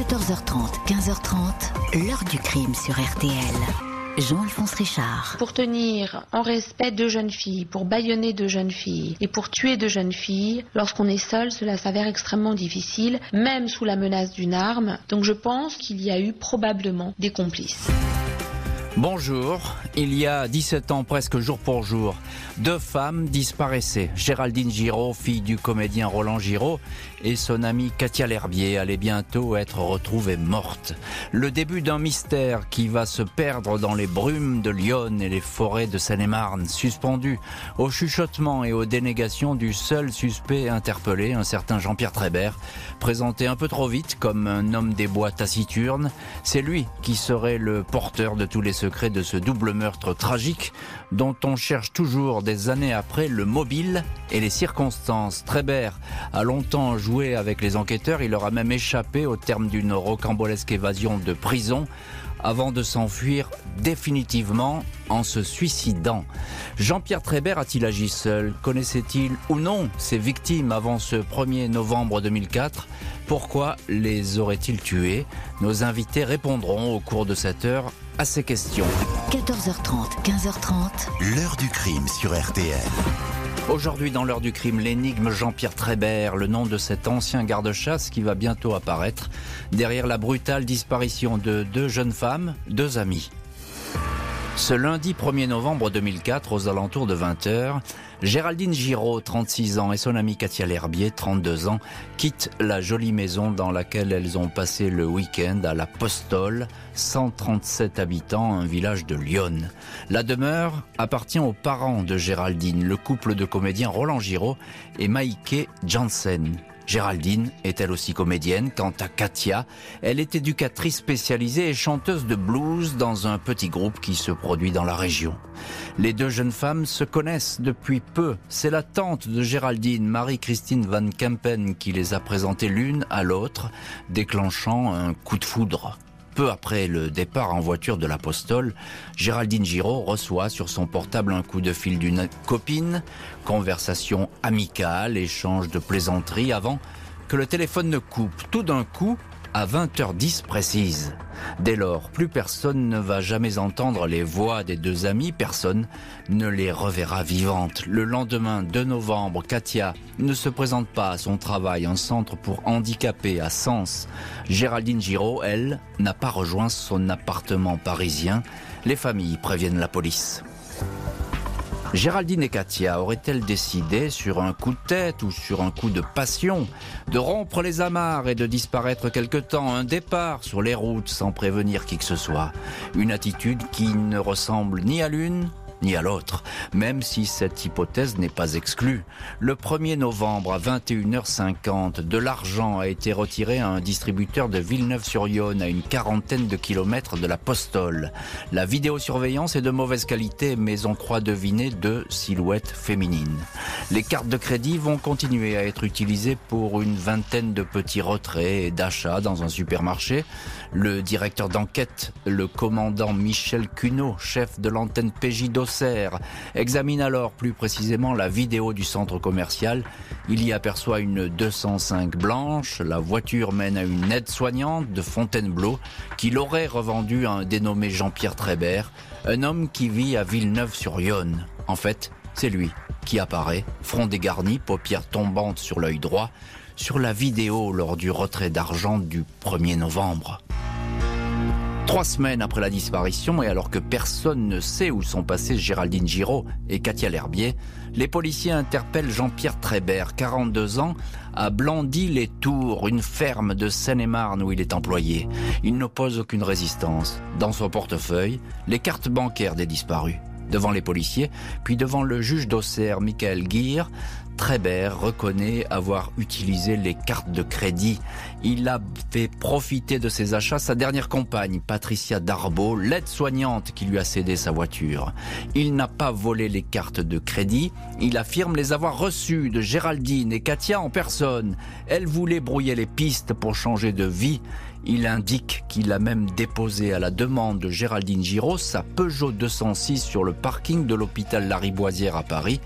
14h30, 15h30, l'heure du crime sur RTL. Jean-Alphonse Richard. Pour tenir en respect deux jeunes filles, pour bâillonner deux jeunes filles et pour tuer deux jeunes filles, lorsqu'on est seul, cela s'avère extrêmement difficile, même sous la menace d'une arme. Donc je pense qu'il y a eu probablement des complices. Bonjour, il y a 17 ans presque jour pour jour, deux femmes disparaissaient. Géraldine Giraud, fille du comédien Roland Giraud, et son amie Katia L'Herbier allaient bientôt être retrouvées mortes. Le début d'un mystère qui va se perdre dans les brumes de Lyon et les forêts de Seine-et-Marne, suspendu au chuchotement et aux dénégations du seul suspect interpellé, un certain Jean-Pierre Trébert, présenté un peu trop vite comme un homme des bois taciturnes. C'est lui qui serait le porteur de tous les secrets de ce double meurtre tragique dont on cherche toujours des années après le mobile et les circonstances. Trébert a longtemps joué avec les enquêteurs, il leur a même échappé au terme d'une rocambolesque évasion de prison avant de s'enfuir définitivement en se suicidant. Jean-Pierre Trébert a-t-il agi seul? Connaissait-il ou non ses victimes avant ce 1er novembre 2004 Pourquoi les aurait-il tuées? Nos invités répondront au cours de cette heure à ces questions. 14h30, 15h30. L'heure du crime sur RTL. Aujourd'hui, dans l'heure du crime, l'énigme Jean-Pierre Trébert, le nom de cet ancien garde-chasse qui va bientôt apparaître derrière la brutale disparition de deux jeunes femmes, deux amies. Ce lundi 1er novembre 2004, aux alentours de 20h, Géraldine Giraud, 36 ans, et son amie Katia L'Herbier, 32 ans, quittent la jolie maison dans laquelle elles ont passé le week-end à la Postole, 137 habitants, un village de Lyon. La demeure appartient aux parents de Géraldine, le couple de comédiens Roland Giraud et Maïké Janssen. Géraldine est elle aussi comédienne. Quant à Katia, elle est éducatrice spécialisée et chanteuse de blues dans un petit groupe qui se produit dans la région. Les deux jeunes femmes se connaissent depuis peu. C'est la tante de Géraldine, Marie-Christine Van Kempen, qui les a présentées l'une à l'autre, déclenchant un coup de foudre. Peu après le départ en voiture de l'apostole, Géraldine Giraud reçoit sur son portable un coup de fil d'une copine, conversation amicale, échange de plaisanteries avant que le téléphone ne coupe. Tout d'un coup à 20h10 précise. Dès lors, plus personne ne va jamais entendre les voix des deux amies, personne ne les reverra vivantes. Le lendemain 2 novembre, Katia ne se présente pas à son travail en centre pour handicapés à Sens. Géraldine Giraud, elle, n'a pas rejoint son appartement parisien. Les familles préviennent la police. Géraldine et Katia auraient-elles décidé, sur un coup de tête ou sur un coup de passion, de rompre les amarres et de disparaître quelque temps, un départ sur les routes sans prévenir qui que ce soit? Une attitude qui ne ressemble ni à l'une ni à l'autre, même si cette hypothèse n'est pas exclue. Le 1er novembre à 21h50, de l'argent a été retiré à un distributeur de Villeneuve-sur-Yonne à une quarantaine de kilomètres de la Postole. La vidéosurveillance est de mauvaise qualité, mais on croit deviner deux silhouettes féminines. Les cartes de crédit vont continuer à être utilisées pour une vingtaine de petits retraits et d'achats dans un supermarché. Le directeur d'enquête, le commandant Michel Cuneau, chef de l'antenne PJ examine alors plus précisément la vidéo du centre commercial. Il y aperçoit une 205 blanche. La voiture mène à une aide-soignante de Fontainebleau qui l'aurait revendue à un dénommé Jean-Pierre Trébert, un homme qui vit à Villeneuve-sur-Yonne. En fait, c'est lui qui apparaît, front dégarni, paupières tombantes sur l'œil droit, sur la vidéo lors du retrait d'argent du 1er novembre. Trois semaines après la disparition et alors que personne ne sait où sont passées Géraldine Giraud et Katia L'Herbier, les policiers interpellent Jean-Pierre Trébert, 42 ans, à Blandy-les-Tours, une ferme de Seine-et-Marne où il est employé. Il n'oppose aucune résistance. Dans son portefeuille, les cartes bancaires des disparus. Devant les policiers, puis devant le juge d'Auxerre, Michael Guire, Trébert reconnaît avoir utilisé les cartes de crédit. Il a fait profiter de ses achats sa dernière compagne, Patricia Darbo, l'aide-soignante qui lui a cédé sa voiture. Il n'a pas volé les cartes de crédit, il affirme les avoir reçues de Géraldine et Katia en personne. Elle voulait brouiller les pistes pour changer de vie. Il indique qu'il a même déposé à la demande de Géraldine Giraud sa Peugeot 206 sur le parking de l'hôpital Lariboisière à Paris.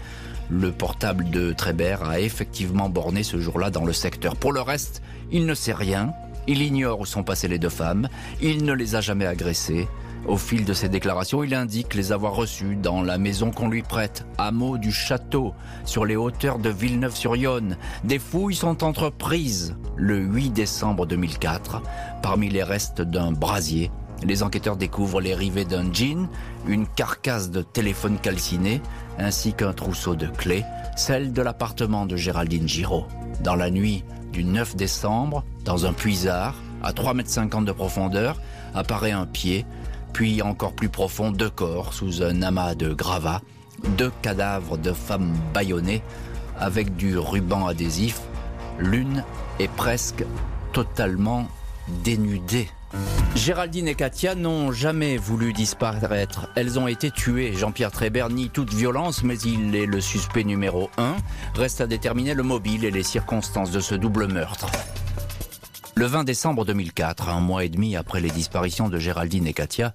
Le portable de Trébert a effectivement borné ce jour-là dans le secteur. Pour le reste, il ne sait rien. Il ignore où sont passées les deux femmes. Il ne les a jamais agressées. Au fil de ses déclarations, il indique les avoir reçues dans la maison qu'on lui prête, hameau du château, sur les hauteurs de Villeneuve-sur-Yonne. Des fouilles sont entreprises le 8 décembre 2004 parmi les restes d'un brasier. Les enquêteurs découvrent les rivets d'un jean, une carcasse de téléphone calciné, ainsi qu'un trousseau de clés, celle de l'appartement de Géraldine Giraud. Dans la nuit du 9 décembre, dans un puisard, à 3,50 m de profondeur, apparaît un pied, puis encore plus profond, deux corps sous un amas de gravats, deux cadavres de femmes bâillonnées avec du ruban adhésif. L'une est presque totalement dénudée. Géraldine et Katia n'ont jamais voulu disparaître. Elles ont été tuées. Jean-Pierre Trébert nie toute violence, mais il est le suspect numéro un. Reste à déterminer le mobile et les circonstances de ce double meurtre. Le 20 décembre 2004, un mois et demi après les disparitions de Géraldine et Katia,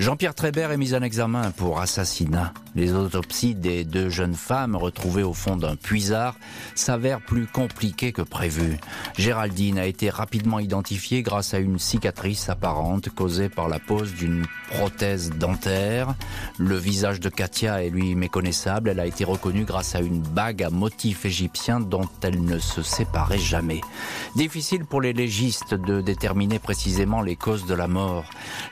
Jean-Pierre Trébert est mis en examen pour assassinat. Les autopsies des deux jeunes femmes retrouvées au fond d'un puisard s'avèrent plus compliquées que prévu. Géraldine a été rapidement identifiée grâce à une cicatrice apparente causée par la pose d'une prothèse dentaire. Le visage de Katia est lui méconnaissable. Elle a été reconnue grâce à une bague à motif égyptien dont elle ne se séparait jamais. Difficile pour les légistes de déterminer précisément les causes de la mort.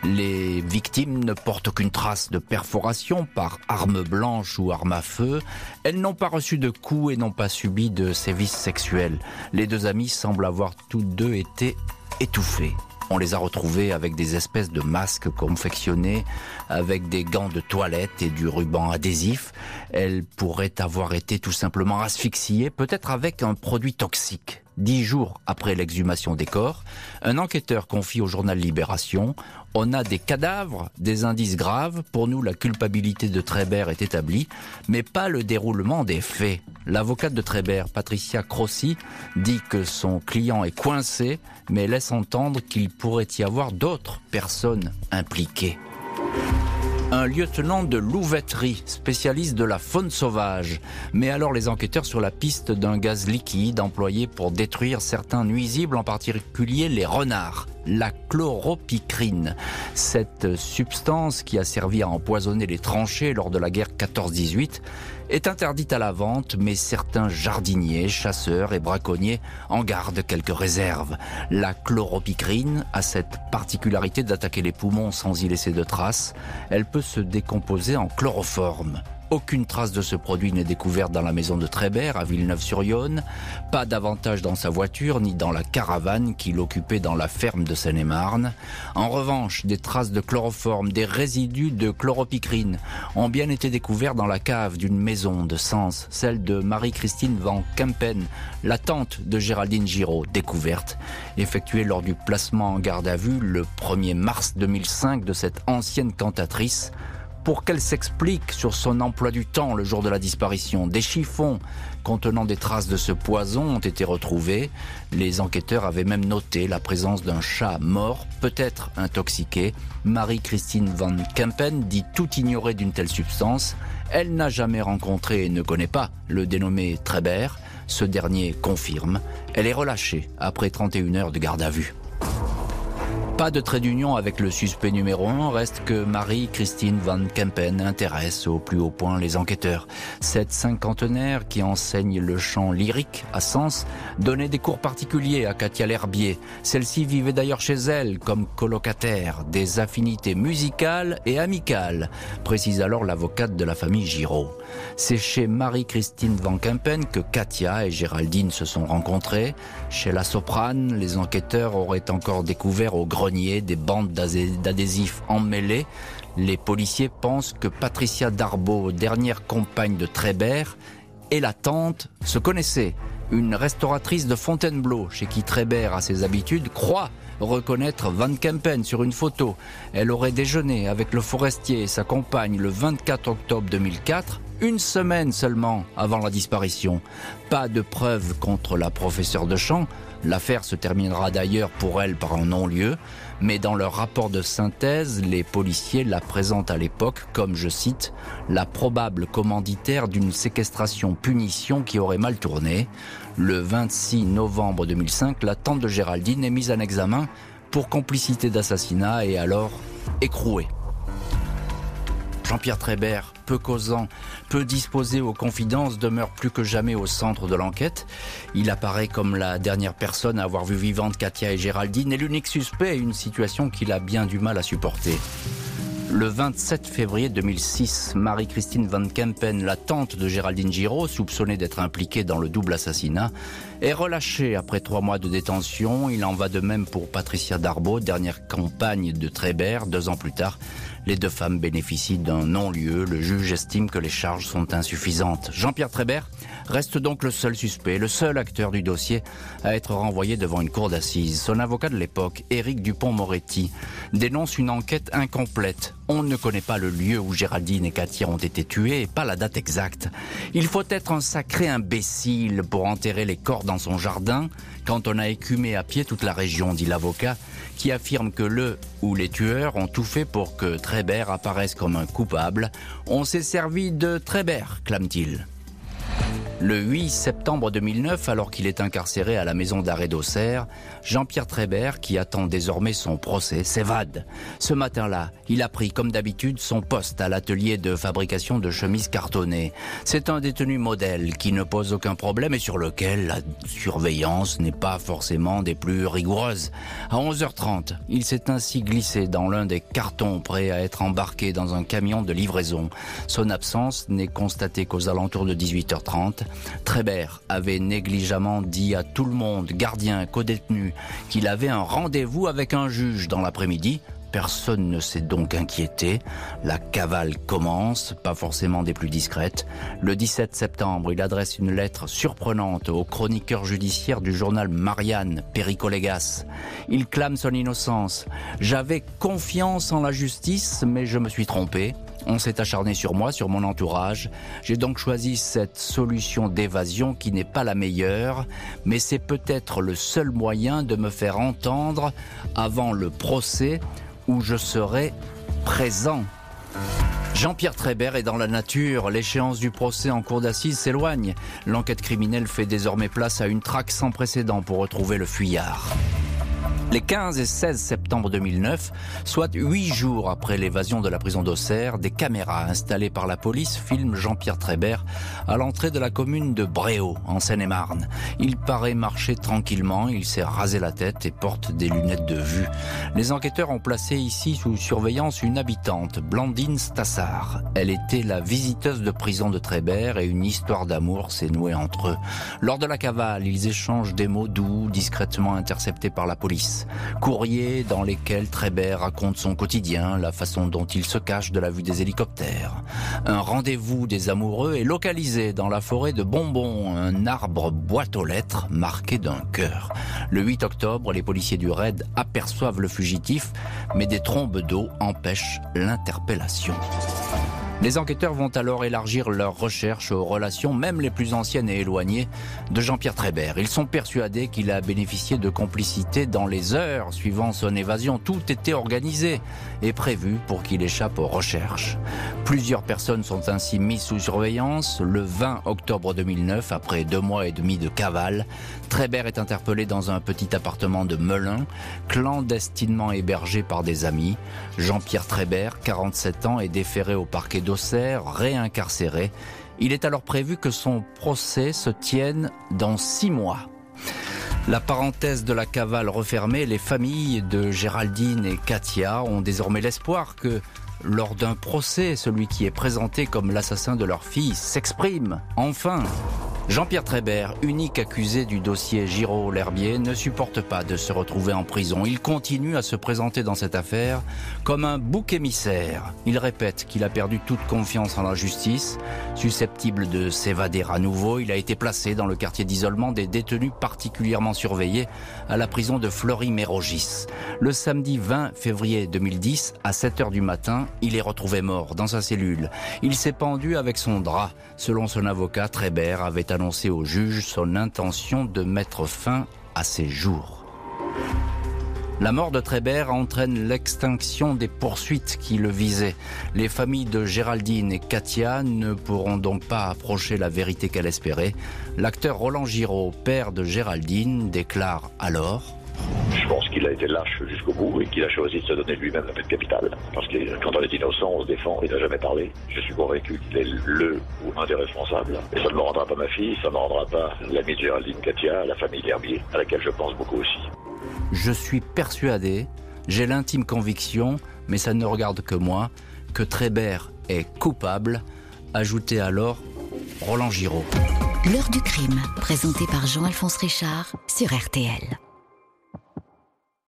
Les victimes ne portent aucune trace de perforation par arme blanche ou arme à feu. Elles n'ont pas reçu de coups et n'ont pas subi de sévices sexuels. Les deux amis semblent avoir tous deux été étouffés. On les a retrouvés avec des espèces de masques confectionnés, avec des gants de toilette et du ruban adhésif. Elles pourraient avoir été tout simplement asphyxiées, peut-être avec un produit toxique. Dix jours après l'exhumation des corps, un enquêteur confie au journal Libération on a des cadavres, des indices graves. Pour nous, la culpabilité de Trébert est établie, mais pas le déroulement des faits. L'avocate de Trébert, Patricia Crossi, dit que son client est coincé, mais laisse entendre qu'il pourrait y avoir d'autres personnes impliquées un lieutenant de louveterie, spécialiste de la faune sauvage, met alors les enquêteurs sur la piste d'un gaz liquide employé pour détruire certains nuisibles, en particulier les renards, la chloropicrine. Cette substance qui a servi à empoisonner les tranchées lors de la guerre 14-18 est interdite à la vente, mais certains jardiniers, chasseurs et braconniers en gardent quelques réserves. La chloropicrine a cette particularité d'attaquer les poumons sans y laisser de traces. Elle peut se décomposer en chloroforme. Aucune trace de ce produit n'est découverte dans la maison de Trébert à Villeneuve-sur-Yonne, pas davantage dans sa voiture ni dans la caravane qu'il occupait dans la ferme de Seine-et-Marne. En revanche, des traces de chloroforme, des résidus de chloropicrine ont bien été découverts dans la cave d'une maison de Sens, celle de Marie-Christine Van Kempen, la tante de Géraldine Giraud, découverte, effectuée lors du placement en garde à vue le 1er mars 2005 de cette ancienne cantatrice pour qu'elle s'explique sur son emploi du temps le jour de la disparition. Des chiffons contenant des traces de ce poison ont été retrouvés. Les enquêteurs avaient même noté la présence d'un chat mort, peut-être intoxiqué. Marie-Christine Van Kempen dit tout ignorer d'une telle substance. Elle n'a jamais rencontré et ne connaît pas le dénommé Trébert. Ce dernier confirme. Elle est relâchée après 31 heures de garde à vue. Pas de trait d'union avec le suspect numéro 1, reste que Marie-Christine Van Kempen intéresse au plus haut point les enquêteurs. Cette cinquantenaire qui enseigne le chant lyrique à Sens donnait des cours particuliers à Katia L'Herbier. Celle-ci vivait d'ailleurs chez elle comme colocataire, des affinités musicales et amicales, précise alors l'avocate de la famille Giraud. C'est chez Marie-Christine Van Kempen que Katia et Géraldine se sont rencontrées. Chez la soprane, les enquêteurs auraient encore découvert au grenier des bandes d'adhésifs emmêlés. Les policiers pensent que Patricia Darbo, dernière compagne de Trébert, et la tante se connaissaient. Une restauratrice de Fontainebleau, chez qui Trébert a ses habitudes, croit reconnaître Van Kempen sur une photo. Elle aurait déjeuné avec le forestier et sa compagne le 24 octobre 2004 une semaine seulement avant la disparition. Pas de preuves contre la professeure de chant, L'affaire se terminera d'ailleurs pour elle par un non-lieu, mais dans leur rapport de synthèse, les policiers la présentent à l'époque comme, je cite, la probable commanditaire d'une séquestration-punition qui aurait mal tourné. Le 26 novembre 2005, la tante de Géraldine est mise en examen pour complicité d'assassinat et alors écrouée. Jean-Pierre Trébert, peu causant, peu disposé aux confidences, demeure plus que jamais au centre de l'enquête. Il apparaît comme la dernière personne à avoir vu vivante Katia et Géraldine et l'unique suspect à une situation qu'il a bien du mal à supporter. Le 27 février 2006, Marie-Christine Van Kempen, la tante de Géraldine Giraud, soupçonnée d'être impliquée dans le double assassinat, est relâchée après trois mois de détention. Il en va de même pour Patricia Darbo, dernière compagne de Trébert, deux ans plus tard. Les deux femmes bénéficient d'un non-lieu. Le juge estime que les charges sont insuffisantes. Jean-Pierre Trébert reste donc le seul suspect, le seul acteur du dossier à être renvoyé devant une cour d'assises. Son avocat de l'époque, Éric Dupont-Moretti, dénonce une enquête incomplète. On ne connaît pas le lieu où Géraldine et Katia ont été tuées et pas la date exacte. Il faut être un sacré imbécile pour enterrer les corps dans son jardin quand on a écumé à pied toute la région, dit l'avocat, qui affirme que le ou les tueurs ont tout fait pour que Trébert apparaisse comme un coupable. On s'est servi de Trébert, clame-t-il. Le 8 septembre 2009, alors qu'il est incarcéré à la maison d'arrêt d'Auxerre, Jean-Pierre Trébert, qui attend désormais son procès, s'évade. Ce matin-là, il a pris, comme d'habitude, son poste à l'atelier de fabrication de chemises cartonnées. C'est un détenu modèle qui ne pose aucun problème et sur lequel la surveillance n'est pas forcément des plus rigoureuses. À 11h30, il s'est ainsi glissé dans l'un des cartons prêts à être embarqué dans un camion de livraison. Son absence n'est constatée qu'aux alentours de 18h30. Trébert avait négligemment dit à tout le monde, gardien, co-détenu, qu'il avait un rendez-vous avec un juge dans l'après-midi. Personne ne s'est donc inquiété. La cavale commence, pas forcément des plus discrètes. Le 17 septembre, il adresse une lettre surprenante au chroniqueur judiciaire du journal Marianne, Pericolégas. Il clame son innocence. J'avais confiance en la justice, mais je me suis trompé. On s'est acharné sur moi, sur mon entourage. J'ai donc choisi cette solution d'évasion qui n'est pas la meilleure, mais c'est peut-être le seul moyen de me faire entendre avant le procès où je serai présent. Jean-Pierre Trébert est dans la nature. L'échéance du procès en cour d'assises s'éloigne. L'enquête criminelle fait désormais place à une traque sans précédent pour retrouver le fuyard. Les 15 et 16 septembre 2009, soit huit jours après l'évasion de la prison d'Auxerre, des caméras installées par la police filment Jean-Pierre Trébert à l'entrée de la commune de Bréau, en Seine-et-Marne. Il paraît marcher tranquillement, il s'est rasé la tête et porte des lunettes de vue. Les enquêteurs ont placé ici sous surveillance une habitante, Blandine Stassard. Elle était la visiteuse de prison de Trébert et une histoire d'amour s'est nouée entre eux. Lors de la cavale, ils échangent des mots doux, discrètement interceptés par la police. Courriers dans lesquels Trébert raconte son quotidien, la façon dont il se cache de la vue des hélicoptères. Un rendez-vous des amoureux est localisé dans la forêt de Bonbon, un arbre boîte aux lettres marqué d'un cœur. Le 8 octobre, les policiers du raid aperçoivent le fugitif, mais des trombes d'eau empêchent l'interpellation. Les enquêteurs vont alors élargir leurs recherches aux relations, même les plus anciennes et éloignées, de Jean-Pierre Trébert. Ils sont persuadés qu'il a bénéficié de complicité dans les heures suivant son évasion. Tout était organisé et prévu pour qu'il échappe aux recherches. Plusieurs personnes sont ainsi mises sous surveillance. Le 20 octobre 2009, après deux mois et demi de cavale, Trébert est interpellé dans un petit appartement de Melun, clandestinement hébergé par des amis. Jean-Pierre Trébert, 47 ans, est déféré au parquet réincarcéré. Il est alors prévu que son procès se tienne dans six mois. La parenthèse de la cavale refermée, les familles de Géraldine et Katia ont désormais l'espoir que lors d'un procès, celui qui est présenté comme l'assassin de leur fille s'exprime, enfin. Jean-Pierre Trébert, unique accusé du dossier Giraud-L'Herbier, ne supporte pas de se retrouver en prison. Il continue à se présenter dans cette affaire comme un bouc émissaire. Il répète qu'il a perdu toute confiance en la justice. Susceptible de s'évader à nouveau, il a été placé dans le quartier d'isolement des détenus particulièrement surveillés à la prison de Fleury-Mérogis. Le samedi 20 février 2010, à 7 heures du matin, il est retrouvé mort dans sa cellule. Il s'est pendu avec son drap. Selon son avocat, Trébert avait au juge son intention de mettre fin à ses jours. La mort de Trébert entraîne l'extinction des poursuites qui le visaient. Les familles de Géraldine et Katia ne pourront donc pas approcher la vérité qu'elle espérait. L'acteur Roland Giraud, père de Géraldine, déclare alors je pense qu'il a été lâche jusqu'au bout et qu'il a choisi de se donner lui-même la peine capitale. Parce que quand on est innocent, on se défend, il n'a jamais parlé. Je suis convaincu qu'il est le ou un des responsables. Et ça ne me rendra pas ma fille, ça ne me rendra pas l'ami de Géraldine Katia, la famille Herbier, à laquelle je pense beaucoup aussi. Je suis persuadé, j'ai l'intime conviction, mais ça ne regarde que moi, que Trébert est coupable, ajoutait alors Roland Giraud. L'heure du crime, présenté par Jean-Alphonse Richard sur RTL.